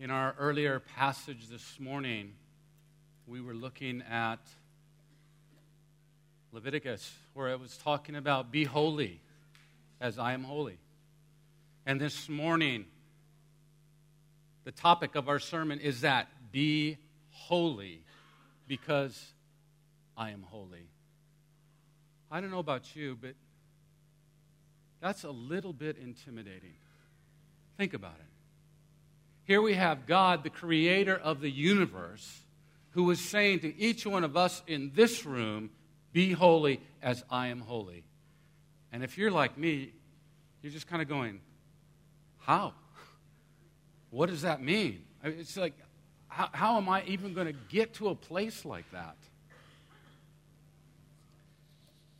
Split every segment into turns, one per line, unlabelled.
In our earlier passage this morning, we were looking at Leviticus, where it was talking about be holy as I am holy. And this morning, the topic of our sermon is that be holy because I am holy. I don't know about you, but that's a little bit intimidating. Think about it. Here we have God, the creator of the universe, who is saying to each one of us in this room, Be holy as I am holy. And if you're like me, you're just kind of going, How? What does that mean? It's like, how, how am I even going to get to a place like that?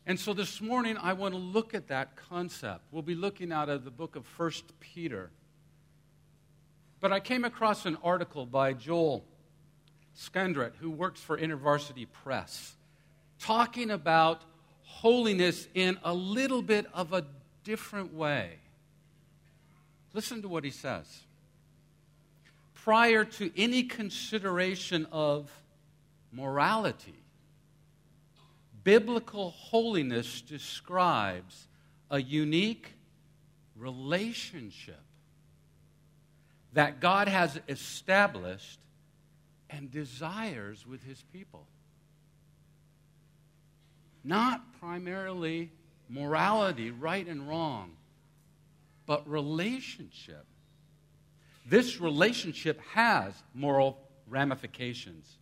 And so this morning, I want to look at that concept. We'll be looking out of the book of First Peter. But I came across an article by Joel Scandrett, who works for InterVarsity Press, talking about holiness in a little bit of a different way. Listen to what he says. Prior to any consideration of morality, biblical holiness describes a unique relationship that God has established and desires with his people. Not primarily morality, right and wrong, but relationship. This relationship has moral ramifications,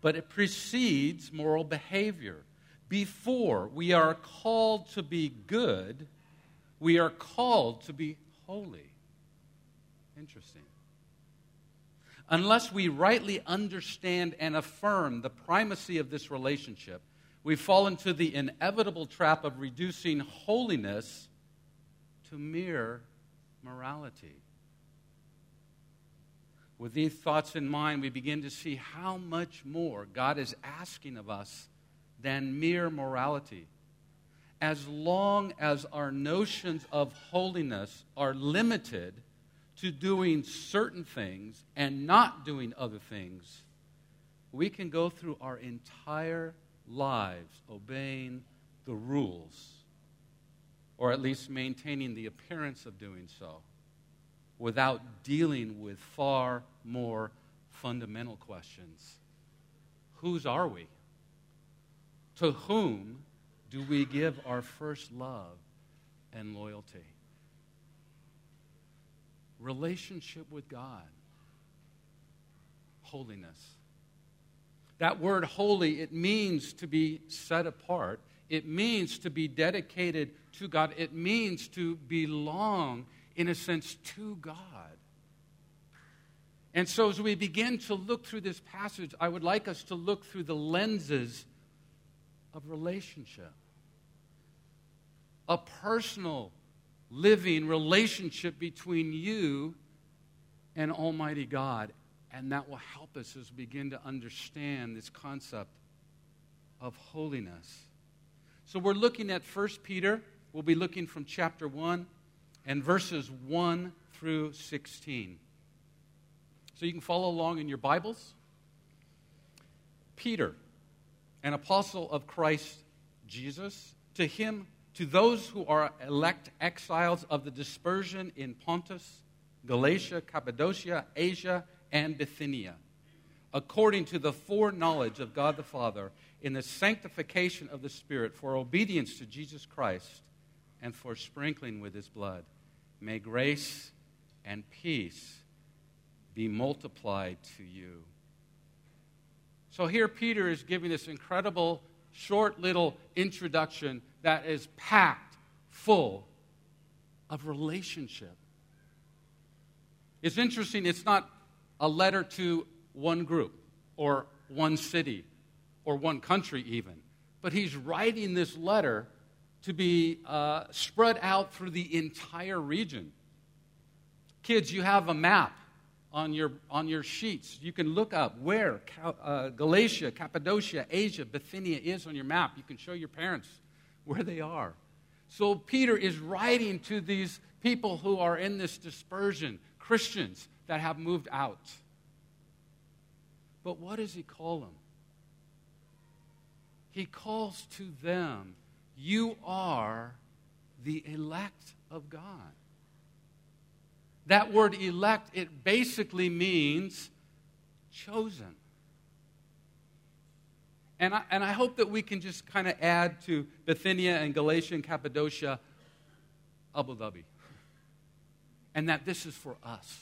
but it precedes moral behavior. Before we are called to be good, we are called to be holy. Interesting. Unless we rightly understand and affirm the primacy of this relationship, we fall into the inevitable trap of reducing holiness to mere morality. With these thoughts in mind, we begin to see how much more God is asking of us than mere morality. As long as our notions of holiness are limited to doing certain things and not doing other things, we can go through our entire lives obeying the rules, or at least maintaining the appearance of doing so, without dealing with far more fundamental questions. Whose are we? To whom do we give our first love and loyalty? Relationship with God, holiness. That word holy, it means to be set apart. It means to be dedicated to God. It means to belong, in a sense, to God. And so, as we begin to look through this passage, I would like us to look through the lenses of relationship. A personal living relationship between you and Almighty God. And that will help us as we begin to understand this concept of holiness. So we're looking at 1 Peter. We'll be looking from chapter 1 and verses 1 through 16. So you can follow along in your Bibles. Peter, an apostle of Christ Jesus, to him to those who are elect exiles of the dispersion in Pontus, Galatia, Cappadocia, Asia, and Bithynia, according to the foreknowledge of God the Father, in the sanctification of the Spirit, for obedience to Jesus Christ, and for sprinkling with his blood. May grace and peace be multiplied to you. So here Peter is giving this incredible, short little introduction that is packed full of relationship. It's interesting, it's not a letter to one group or one city or one country, even, but he's writing this letter to be uh, spread out through the entire region. Kids, you have a map on your, on your sheets. You can look up where uh, Galatia, Cappadocia, Asia, Bithynia is on your map. You can show your parents where they are. So Peter is writing to these people who are in this dispersion, Christians, that have moved out. But what does he call them? He calls to them, You are the elect of God. That word elect, it basically means chosen. And I, and I hope that we can just kind of add to Bithynia and Galatia and Cappadocia, Abu Dhabi. And that this is for us.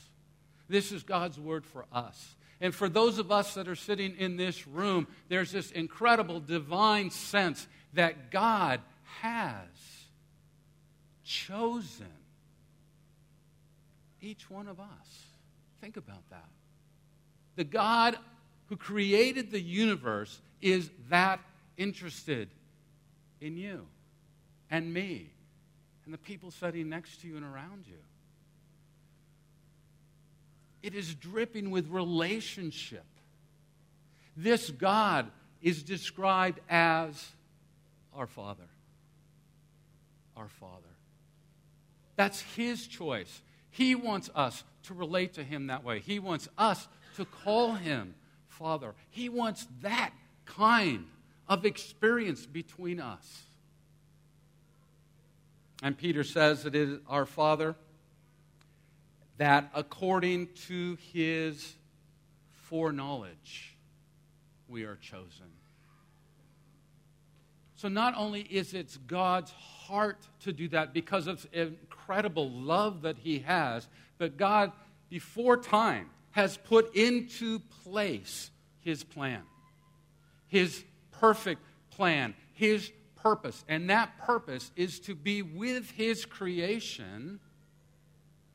This is God's word for us. And for those of us that are sitting in this room, there's this incredible divine sense that God has chosen each one of us. Think about that. The God who created the universe is that interested in you and me and the people sitting next to you and around you. It is dripping with relationship. This God is described as our Father. Our Father. That's His choice. He wants us to relate to Him that way. He wants us to call Him Father. He wants that kind of experience between us. And Peter says it is our Father that according to His foreknowledge, we are chosen. So not only is it God's heart to do that because of incredible love that He has, that God, before time, has put into place His plan, His perfect plan, His purpose. And that purpose is to be with His creation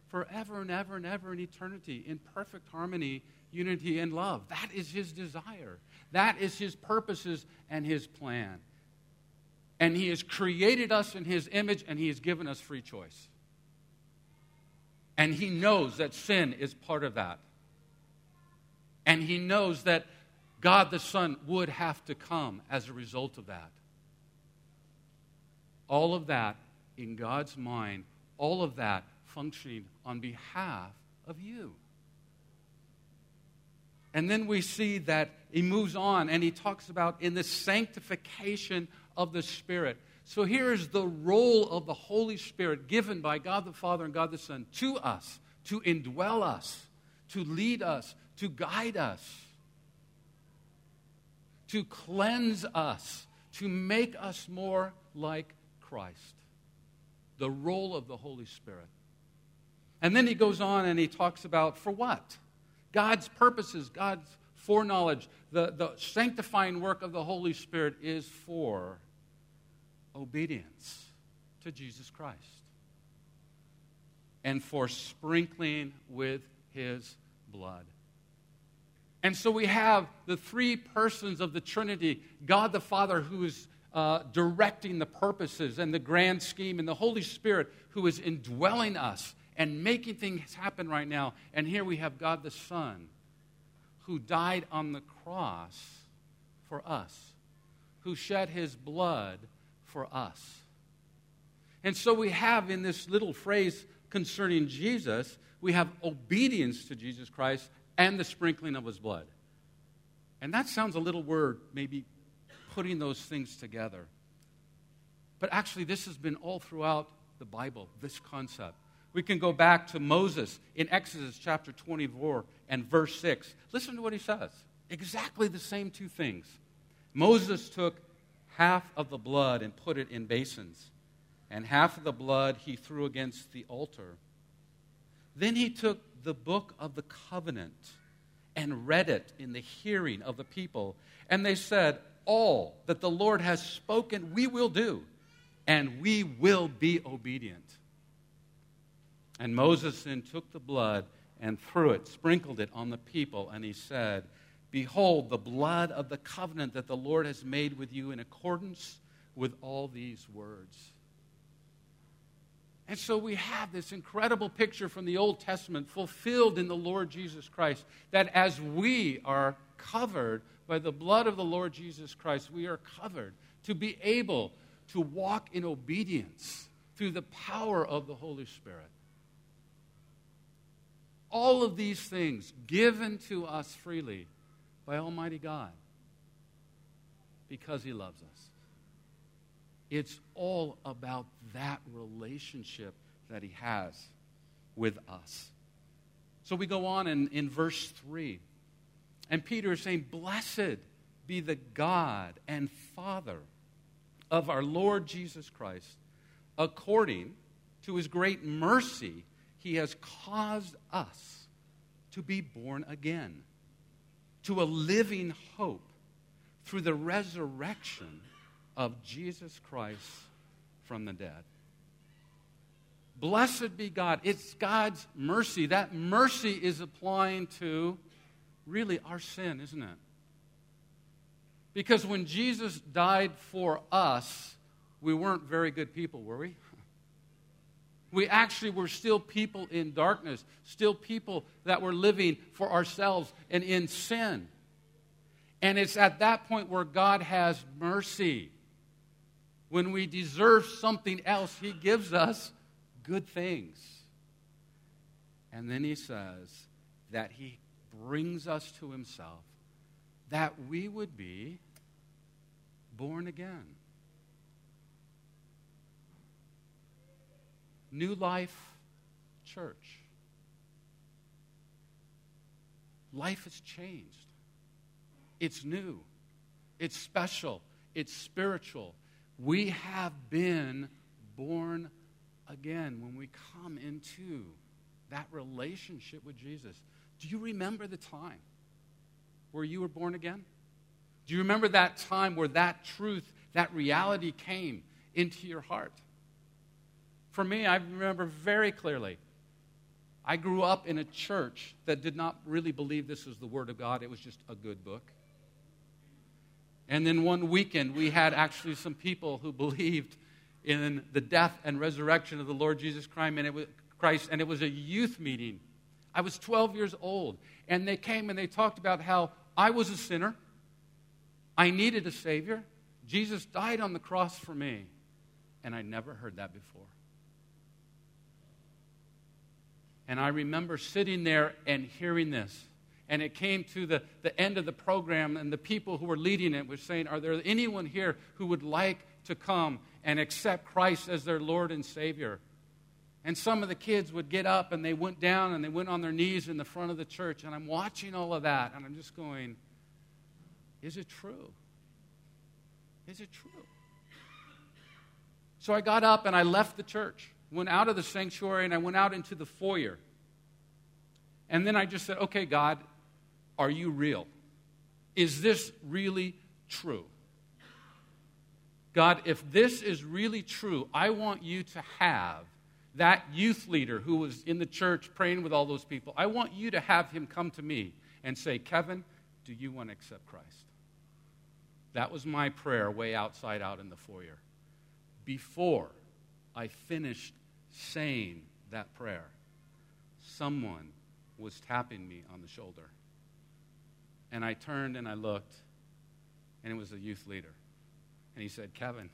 forever and ever and ever in eternity in perfect harmony, unity, and love. That is His desire. That is His purposes and His plan. And He has created us in His image, and He has given us free choice. And He knows that sin is part of that. And He knows that God the Son would have to come as a result of that. All of that in God's mind, all of that functioning on behalf of you. And then we see that he moves on and he talks about in the sanctification of the Spirit. So here is the role of the Holy Spirit given by God the Father and God the Son to us, to indwell us, to lead us, to guide us, to cleanse us, to make us more like Christ. The role of the Holy Spirit. And then he goes on and he talks about for what? God's purposes, God's foreknowledge, the, the sanctifying work of the Holy Spirit is for obedience to Jesus Christ and for sprinkling with his blood. And so we have the three persons of the Trinity God the Father, who is uh, directing the purposes and the grand scheme, and the Holy Spirit, who is indwelling us and making things happen right now. And here we have God the Son, who died on the cross for us, who shed his blood for us. And so we have in this little phrase concerning Jesus, we have obedience to Jesus Christ and the sprinkling of his blood. And that sounds a little word, maybe putting those things together. But actually, this has been all throughout the Bible, this concept. We can go back to Moses in Exodus chapter 24 and verse 6. Listen to what he says. Exactly the same two things. Moses took half of the blood and put it in basins, and half of the blood he threw against the altar. Then he took the book of the covenant and read it in the hearing of the people. And they said, All that the Lord has spoken, we will do, and we will be obedient. And Moses then took the blood and threw it, sprinkled it on the people, and he said, Behold, the blood of the covenant that the Lord has made with you in accordance with all these words. And so we have this incredible picture from the Old Testament fulfilled in the Lord Jesus Christ that as we are covered by the blood of the Lord Jesus Christ, we are covered to be able to walk in obedience through the power of the Holy Spirit. All of these things given to us freely by Almighty God because He loves us. It's all about that relationship that He has with us. So we go on in, in verse 3. And Peter is saying, Blessed be the God and Father of our Lord Jesus Christ. According to his great mercy, he has caused us to be born again to a living hope through the resurrection of Jesus Christ from the dead. Blessed be God. It's God's mercy. That mercy is applying to really our sin, isn't it? Because when Jesus died for us, we weren't very good people, were we? We actually were still people in darkness, still people that were living for ourselves and in sin. And it's at that point where God has mercy. When we deserve something else, He gives us good things. And then He says that He brings us to Himself that we would be born again. New Life Church. Life has changed. It's new. It's special. It's spiritual. We have been born again when we come into that relationship with Jesus. Do you remember the time where you were born again? Do you remember that time where that truth, that reality came into your heart? For me, I remember very clearly. I grew up in a church that did not really believe this was the Word of God, it was just a good book. And then one weekend, we had actually some people who believed in the death and resurrection of the Lord Jesus Christ, and it was, a youth meeting. I was 12 years old, and they came and they talked about how I was a sinner. I needed a Savior. Jesus died on the cross for me. And I never heard that before. And I remember sitting there and hearing this. And it came to the, the end of the program, and the people who were leading it were saying, Are there anyone here who would like to come and accept Christ as their Lord and Savior? And some of the kids would get up and they went down and they went on their knees in the front of the church. And I'm watching all of that and I'm just going, Is it true? Is it true? So I got up and I left the church, went out of the sanctuary, and I went out into the foyer. And then I just said, Okay, God, are you real? Is this really true? God, if this is really true, I want you to have that youth leader who was in the church praying with all those people, I want you to have him come to me and say, Kevin, do you want to accept Christ? That was my prayer way outside out in the foyer. Before I finished saying that prayer, someone was tapping me on the shoulder. And I turned and I looked, and it was a youth leader. And he said, Kevin,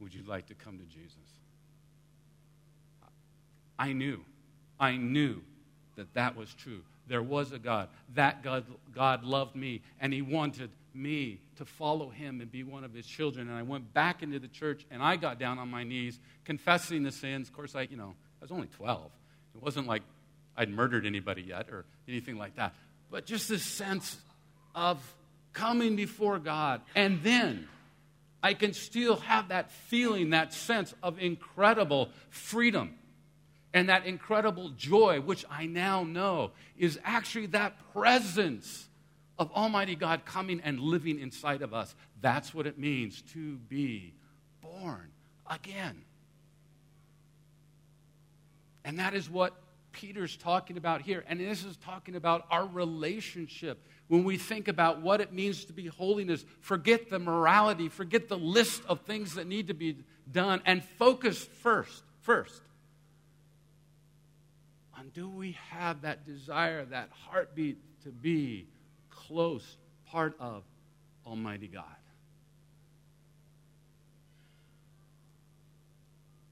would you like to come to Jesus? I knew, I knew that that was true. There was a God. That God, God loved me, and He wanted me to follow Him and be one of His children. And I went back into the church, and I got down on my knees, confessing the sins. Of course, I, you know, I was only 12. It wasn't like I'd murdered anybody yet or anything like that. But just this sense of coming before God. And then I can still have that feeling, that sense of incredible freedom and that incredible joy, which I now know is actually that presence of Almighty God coming and living inside of us. That's what it means to be born again. And that is what Peter's talking about here. And this is talking about our relationship. When we think about what it means to be holiness, forget the morality, forget the list of things that need to be done, and focus first, first do we have that desire, that heartbeat to be close part of Almighty God?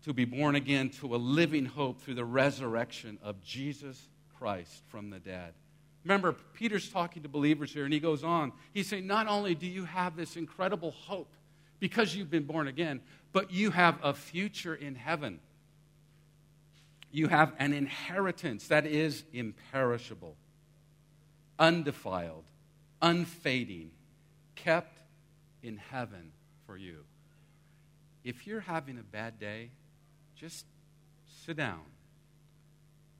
to be born again to a living hope through the resurrection of Jesus Christ from the dead. Remember, Peter's talking to believers here, and he goes on. He's saying, Not only do you have this incredible hope because you've been born again, but you have a future in heaven. You have an inheritance that is imperishable, undefiled, unfading, kept in heaven for you. If you're having a bad day, just sit down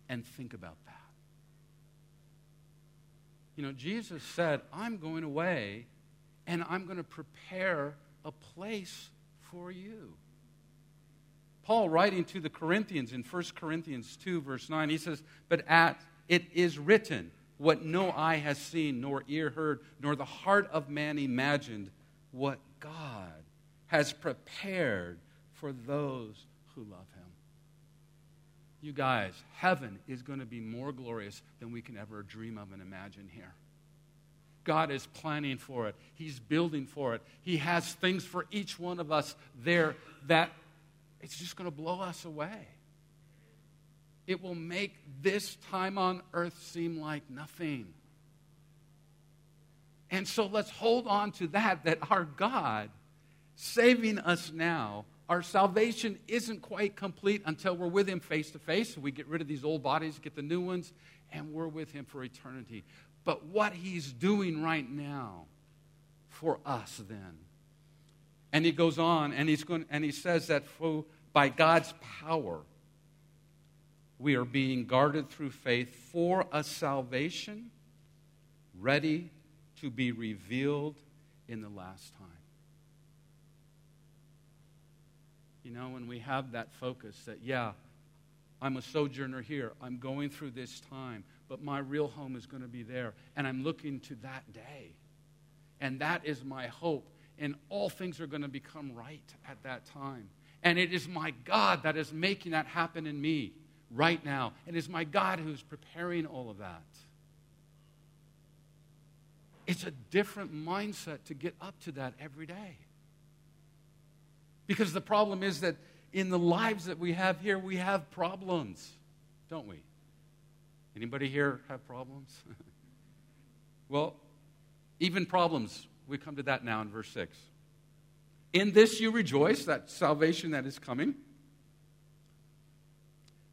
and think about that. You know, Jesus said, I'm going away and I'm going to prepare a place for you. Paul, writing to the Corinthians in 1 Corinthians 2, verse 9, he says, But at it is written, what no eye has seen, nor ear heard, nor the heart of man imagined, what God has prepared for those who love him. You guys, heaven is going to be more glorious than we can ever dream of and imagine here. God is planning for it. He's building for it. He has things for each one of us there that it's just going to blow us away. It will make this time on earth seem like nothing. And so let's hold on to that, that our God saving us now our salvation isn't quite complete until we're with Him face to face. We get rid of these old bodies, get the new ones, and we're with Him for eternity. But what He's doing right now for us then. And he goes on and, he's going, and he says that for, by God's power, we are being guarded through faith for a salvation ready to be revealed in the last time. You know, when we have that focus that, yeah, I'm a sojourner here, I'm going through this time, but my real home is going to be there, and I'm looking to that day. And that is my hope, and all things are going to become right at that time. And it is my God that is making that happen in me right now. And it is my God who's preparing all of that. It's a different mindset to get up to that every day. Because the problem is that in the lives that we have here, we have problems, don't we? Anybody here have problems? well, even problems, we come to that now in verse 6. In this you rejoice, that salvation that is coming.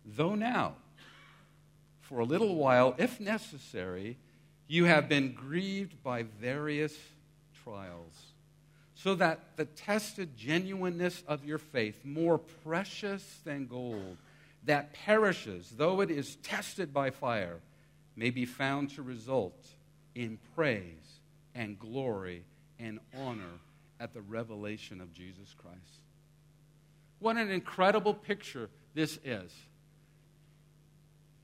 Though now, for a little while, if necessary, you have been grieved by various trials so that the tested genuineness of your faith, more precious than gold, that perishes, though it is tested by fire, may be found to result in praise and glory and honor at the revelation of Jesus Christ. What an incredible picture this is.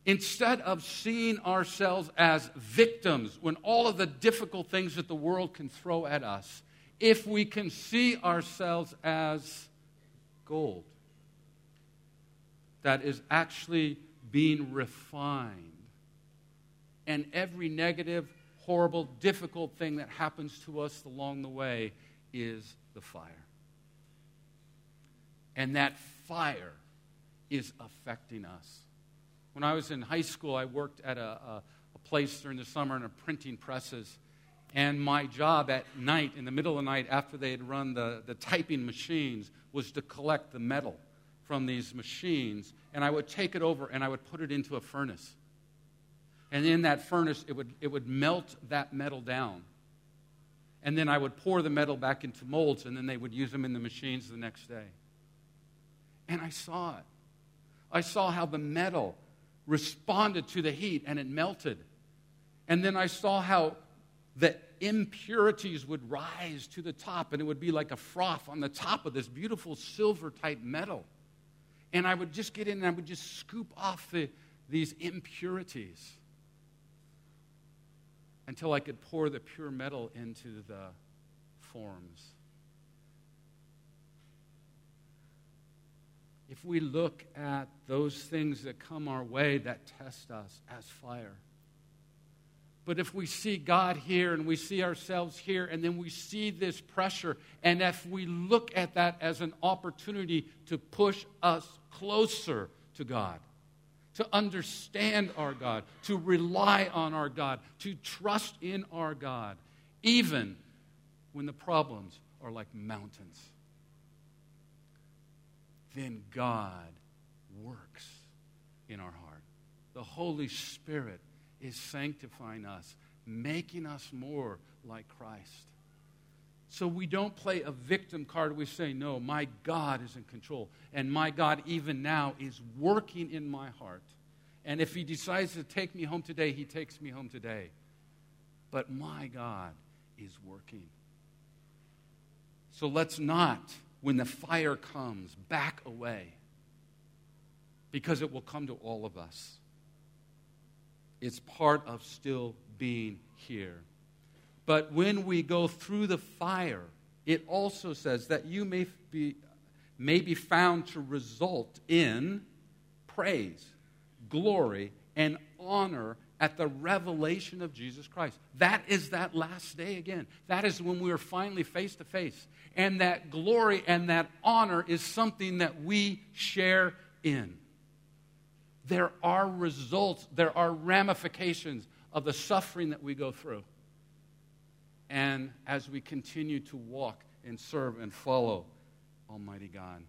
Instead of seeing ourselves as victims when all of the difficult things that the world can throw at us, if we can see ourselves as gold that is actually being refined. And every negative, horrible, difficult thing that happens to us along the way is the fire. And that fire is affecting us. When I was in high school, I worked at a, a, a place during the summer in a printing presses and my job at night, in the middle of the night, after they had run the, the typing machines, was to collect the metal from these machines. And I would take it over and I would put it into a furnace. And in that furnace, it would, it would melt that metal down. And then I would pour the metal back into molds, and then they would use them in the machines the next day. And I saw it. I saw how the metal responded to the heat and it melted. And then I saw how the impurities would rise to the top, and it would be like a froth on the top of this beautiful silver type metal. And I would just get in and I would just scoop off the, these impurities until I could pour the pure metal into the forms. If we look at those things that come our way that test us as fire, But if we see God here and we see ourselves here, and then we see this pressure, and if we look at that as an opportunity to push us closer to God, to understand our God, to rely on our God, to trust in our God, even when the problems are like mountains, then God works in our heart. The Holy Spirit is sanctifying us, making us more like Christ. So we don't play a victim card. We say, no, my God is in control. And my God, even now, is working in my heart. And if He decides to take me home today, He takes me home today. But my God is working. So let's not, when the fire comes, back away. Because it will come to all of us. It's part of still being here. But when we go through the fire, it also says that you may be, may be found to result in praise, glory, and honor at the revelation of Jesus Christ. That is that last day again. That is when we are finally face to face. And that glory and that honor is something that we share in there are results, there are ramifications of the suffering that we go through. And as we continue to walk and serve and follow Almighty God.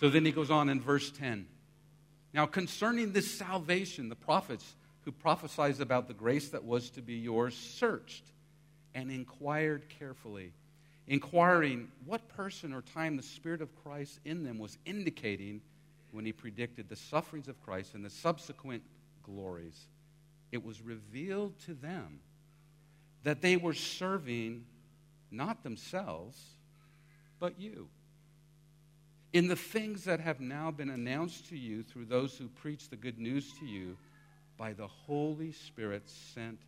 So then he goes on in verse 10. Now, concerning this salvation, the prophets who prophesied about the grace that was to be yours searched and inquired carefully, inquiring what person or time the Spirit of Christ in them was indicating when he predicted the sufferings of Christ and the subsequent glories, it was revealed to them that they were serving not themselves, but you. In the things that have now been announced to you through those who preach the good news to you by the Holy Spirit sent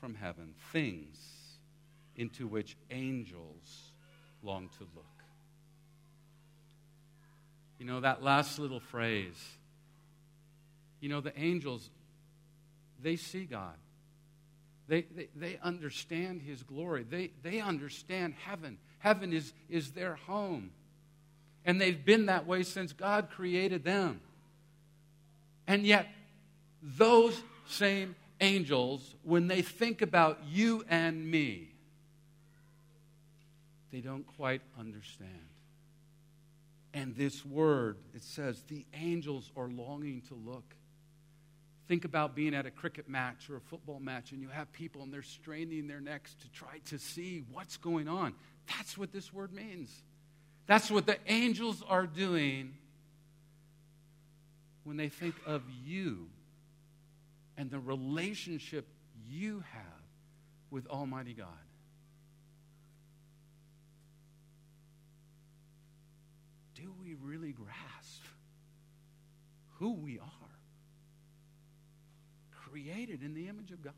from heaven, things into which angels long to look. You know, that last little phrase. You know, the angels, they see God. They, they, understand His glory. They, they understand heaven. Heaven is, is their home. And they've been that way since God created them. And yet, those same angels, when they think about you and me, they don't quite understand. And this word, it says, the angels are longing to look. Think about being at a cricket match or a football match, and you have people and they're straining their necks to try to see what's going on. That's what this word means. That's what the angels are doing when they think of you and the relationship you have with Almighty God. do we really grasp who we are? Created in the image of God.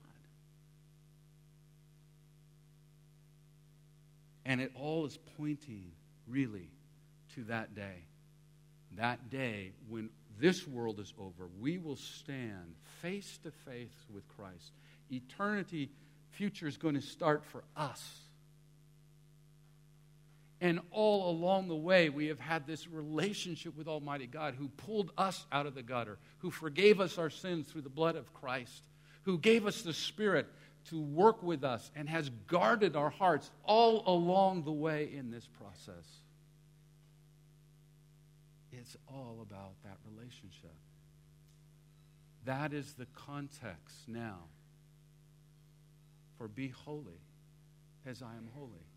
And it all is pointing really to that day. That day when this world is over, we will stand face to face with Christ. Eternity, future is going to start for us and all along the way, we have had this relationship with Almighty God who pulled us out of the gutter, who forgave us our sins through the blood of Christ, who gave us the Spirit to work with us and has guarded our hearts all along the way in this process. It's all about that relationship. That is the context now for be holy as I am holy.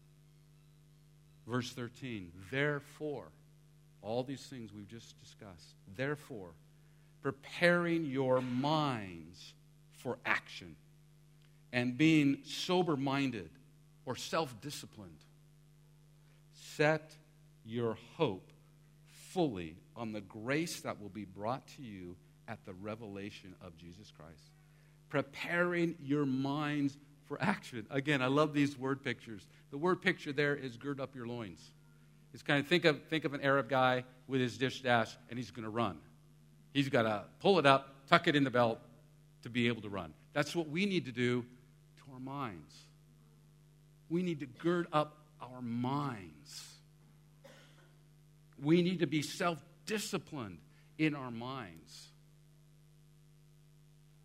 Verse 13, therefore, all these things we've just discussed, therefore, preparing your minds for action and being sober minded or self disciplined, set your hope fully on the grace that will be brought to you at the revelation of Jesus Christ. Preparing your minds for action. Again, I love these word pictures. The word picture there is gird up your loins. It's kind of think of, think of an Arab guy with his dish dash, and he's going to run. He's got to pull it up, tuck it in the belt to be able to run. That's what we need to do to our minds. We need to gird up our minds. We need to be self disciplined in our minds.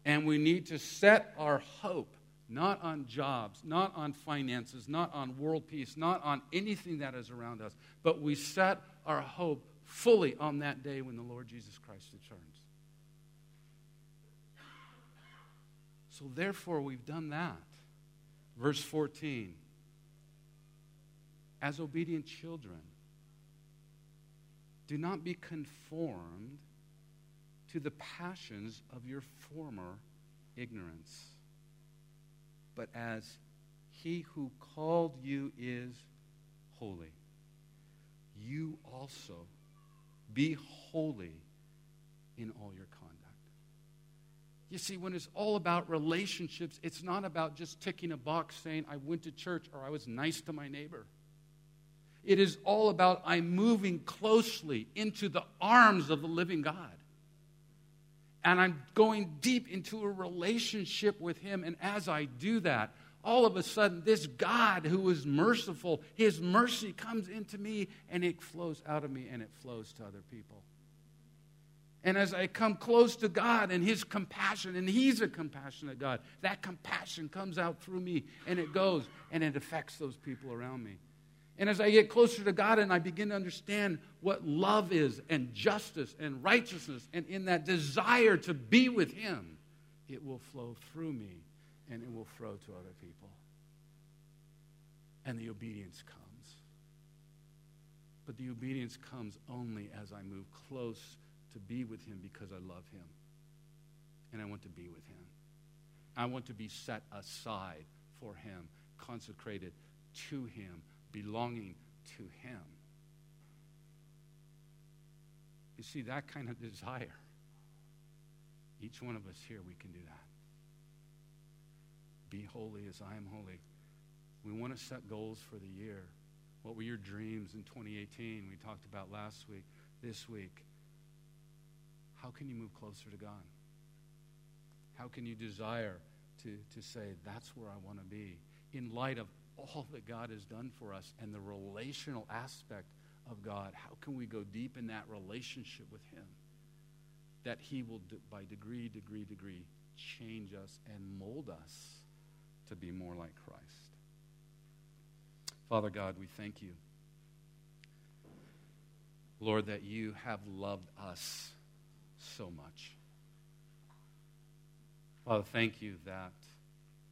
And we need to set our hope not on jobs, not on finances, not on world peace, not on anything that is around us, but we set our hope fully on that day when the Lord Jesus Christ returns. So, therefore, we've done that. Verse 14 As obedient children, do not be conformed to the passions of your former ignorance but as he who called you is holy, you also be holy in all your conduct. You see, when it's all about relationships, it's not about just ticking a box saying, I went to church or I was nice to my neighbor. It is all about I'm moving closely into the arms of the living God and I'm going deep into a relationship with Him. And as I do that, all of a sudden, this God who is merciful, His mercy comes into me and it flows out of me and it flows to other people. And as I come close to God and His compassion, and He's a compassionate God, that compassion comes out through me and it goes and it affects those people around me. And as I get closer to God and I begin to understand what love is and justice and righteousness, and in that desire to be with Him, it will flow through me and it will flow to other people. And the obedience comes. But the obedience comes only as I move close to be with Him because I love Him. And I want to be with Him. I want to be set aside for Him, consecrated to Him belonging to Him. You see, that kind of desire, each one of us here, we can do that. Be holy as I am holy. We want to set goals for the year. What were your dreams in 2018? We talked about last week, this week. How can you move closer to God? How can you desire to, to say, that's where I want to be in light of all that God has done for us and the relational aspect of God. How can we go deep in that relationship with Him? That He will, by degree, degree, degree, change us and mold us to be more like Christ. Father God, we thank you. Lord, that you have loved us so much. Father, thank you that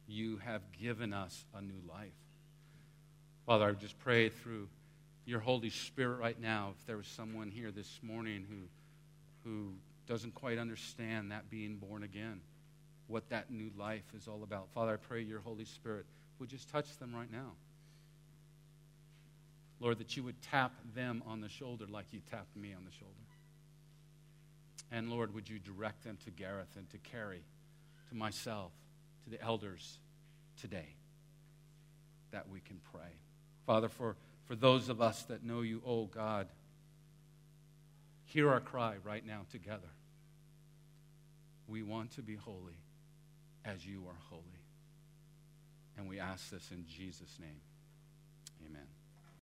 you have given us a new life. Father, I just pray through your Holy Spirit right now, if there was someone here this morning who, who doesn't quite understand that being born again, what that new life is all about. Father, I pray your Holy Spirit would just touch them right now. Lord, that you would tap them on the shoulder like you tapped me on the shoulder. And Lord, would you direct them to Gareth and to Carrie, to myself, to the elders today, that we can pray. Father, for, for those of us that know you, oh God, hear our cry right now together. We want to be holy as you are holy. And we ask this in Jesus' name.